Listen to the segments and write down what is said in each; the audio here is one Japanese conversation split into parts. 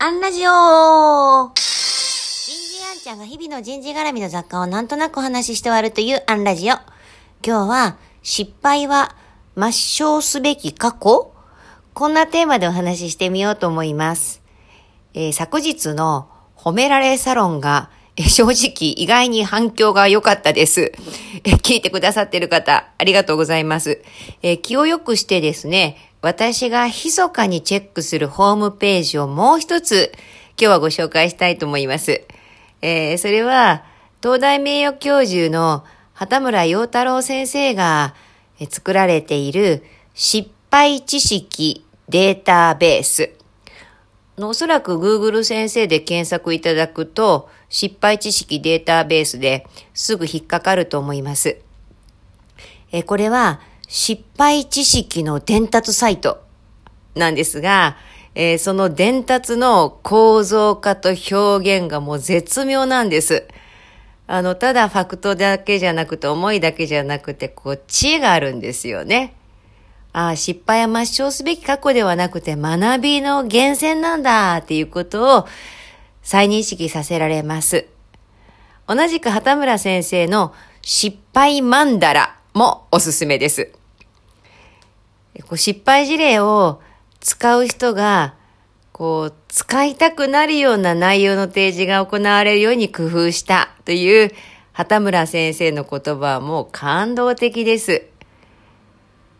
アンラジオ人事アンちゃんが日々の人事絡みの雑貨をなんとなくお話しして終わるというアンラジオ。今日は、失敗は抹消すべき過去こんなテーマでお話ししてみようと思います。えー昨日の褒められサロンが、えー正直意外に反響が良かったです。えー聞いてくださってる方、ありがとうございます。えー気を良くしてですね、私が密かにチェックするホームページをもう一つ、今日はご紹介したいと思います。えーそれは、東大名誉教授の畑村陽太郎先生が作られている失敗知識データベース。おそらく Google 先生で検索いただくと、失敗知識データベースですぐ引っかかると思います。えーこれは失敗知識の伝達サイトなんですが、えーその伝達の構造化と表現がもう絶妙なんです。あの、ただファクトだけじゃなくて、思いだけじゃなくて、こう、知恵があるんですよね。ああ、失敗は抹消すべき過去ではなくて、学びの源泉なんだっていうことを再認識させられます。同じく畑村先生の失敗マンダラもおすすめです。こう失敗事例を使う人が、こう、使いたくなるような内容の提示が行われるように工夫したという畑村先生の言葉はもう感動的です。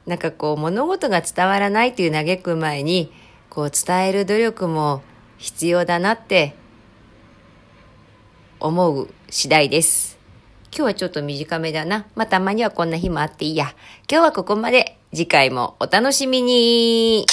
なんかこう物事が伝わらないという嘆く前に、こう伝える努力も必要だなって思う次第です。今日はちょっと短めだな。まあ、たまにはこんな日もあっていいや。今日はここまで。次回もお楽しみに。